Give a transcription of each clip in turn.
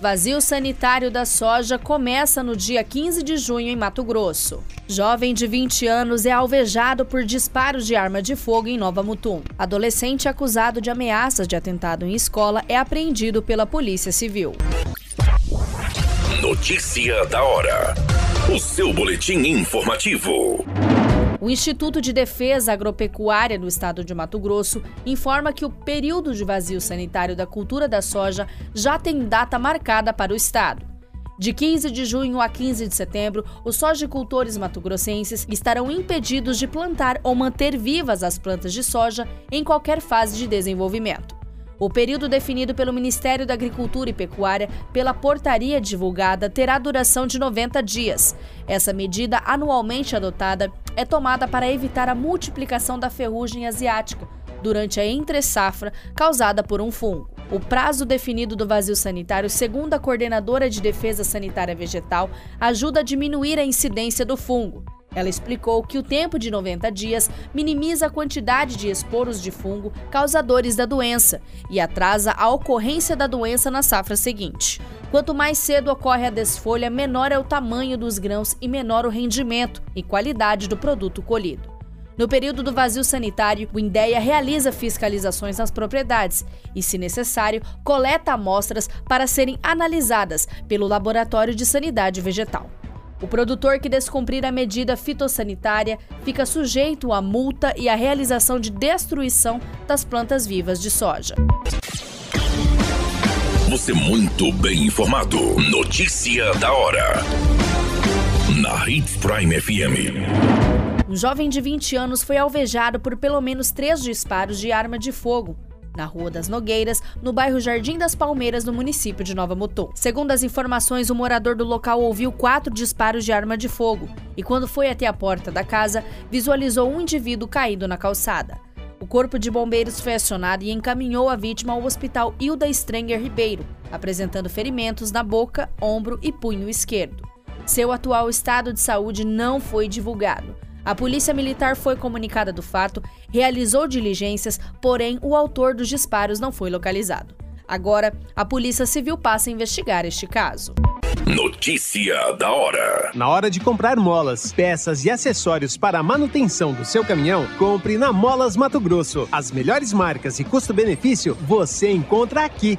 Vazio sanitário da soja começa no dia 15 de junho em Mato Grosso. Jovem de 20 anos é alvejado por disparos de arma de fogo em Nova Mutum. Adolescente acusado de ameaças de atentado em escola é apreendido pela Polícia Civil. Notícia da hora. O seu boletim informativo. O Instituto de Defesa Agropecuária do Estado de Mato Grosso informa que o período de vazio sanitário da cultura da soja já tem data marcada para o estado. De 15 de junho a 15 de setembro, os sojicultores matogrossenses estarão impedidos de plantar ou manter vivas as plantas de soja em qualquer fase de desenvolvimento. O período definido pelo Ministério da Agricultura e Pecuária pela portaria divulgada terá duração de 90 dias. Essa medida, anualmente adotada, é tomada para evitar a multiplicação da ferrugem asiática durante a entre-safra causada por um fungo. O prazo definido do vazio sanitário, segundo a coordenadora de defesa sanitária vegetal, ajuda a diminuir a incidência do fungo. Ela explicou que o tempo de 90 dias minimiza a quantidade de esporos de fungo causadores da doença e atrasa a ocorrência da doença na safra seguinte. Quanto mais cedo ocorre a desfolha, menor é o tamanho dos grãos e menor o rendimento e qualidade do produto colhido. No período do vazio sanitário, o INDEA realiza fiscalizações nas propriedades e, se necessário, coleta amostras para serem analisadas pelo Laboratório de Sanidade Vegetal. O produtor que descumprir a medida fitossanitária fica sujeito à multa e à realização de destruição das plantas vivas de soja. Você muito bem informado. Notícia da hora. Na Hits Prime FM. Um jovem de 20 anos foi alvejado por pelo menos três disparos de arma de fogo na Rua das Nogueiras, no bairro Jardim das Palmeiras, no município de Nova Mutum. Segundo as informações, o morador do local ouviu quatro disparos de arma de fogo e, quando foi até a porta da casa, visualizou um indivíduo caído na calçada. O corpo de bombeiros foi acionado e encaminhou a vítima ao hospital Hilda Strenger Ribeiro, apresentando ferimentos na boca, ombro e punho esquerdo. Seu atual estado de saúde não foi divulgado. A polícia militar foi comunicada do fato, realizou diligências, porém o autor dos disparos não foi localizado. Agora, a Polícia Civil passa a investigar este caso. Notícia da hora. Na hora de comprar molas, peças e acessórios para a manutenção do seu caminhão, compre na Molas Mato Grosso. As melhores marcas e custo-benefício você encontra aqui.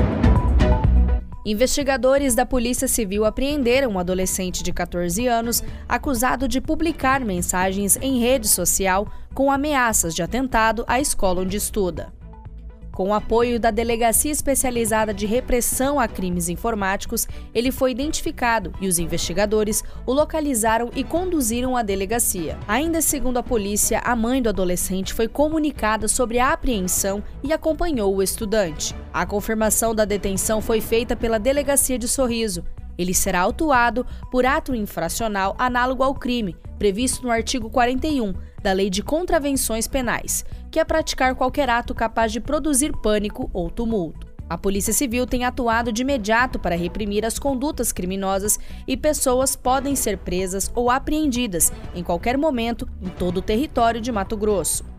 Investigadores da Polícia Civil apreenderam um adolescente de 14 anos acusado de publicar mensagens em rede social com ameaças de atentado à escola onde estuda. Com o apoio da Delegacia Especializada de Repressão a Crimes Informáticos, ele foi identificado e os investigadores o localizaram e conduziram à delegacia. Ainda segundo a polícia, a mãe do adolescente foi comunicada sobre a apreensão e acompanhou o estudante. A confirmação da detenção foi feita pela Delegacia de Sorriso. Ele será autuado por ato infracional análogo ao crime, previsto no artigo 41 da Lei de Contravenções Penais, que é praticar qualquer ato capaz de produzir pânico ou tumulto. A Polícia Civil tem atuado de imediato para reprimir as condutas criminosas e pessoas podem ser presas ou apreendidas em qualquer momento em todo o território de Mato Grosso.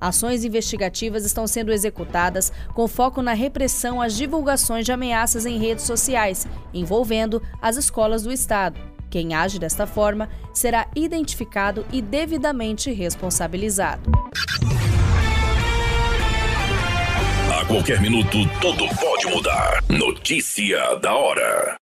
Ações investigativas estão sendo executadas com foco na repressão às divulgações de ameaças em redes sociais envolvendo as escolas do Estado. Quem age desta forma será identificado e devidamente responsabilizado. A qualquer minuto, tudo pode mudar. Notícia da hora.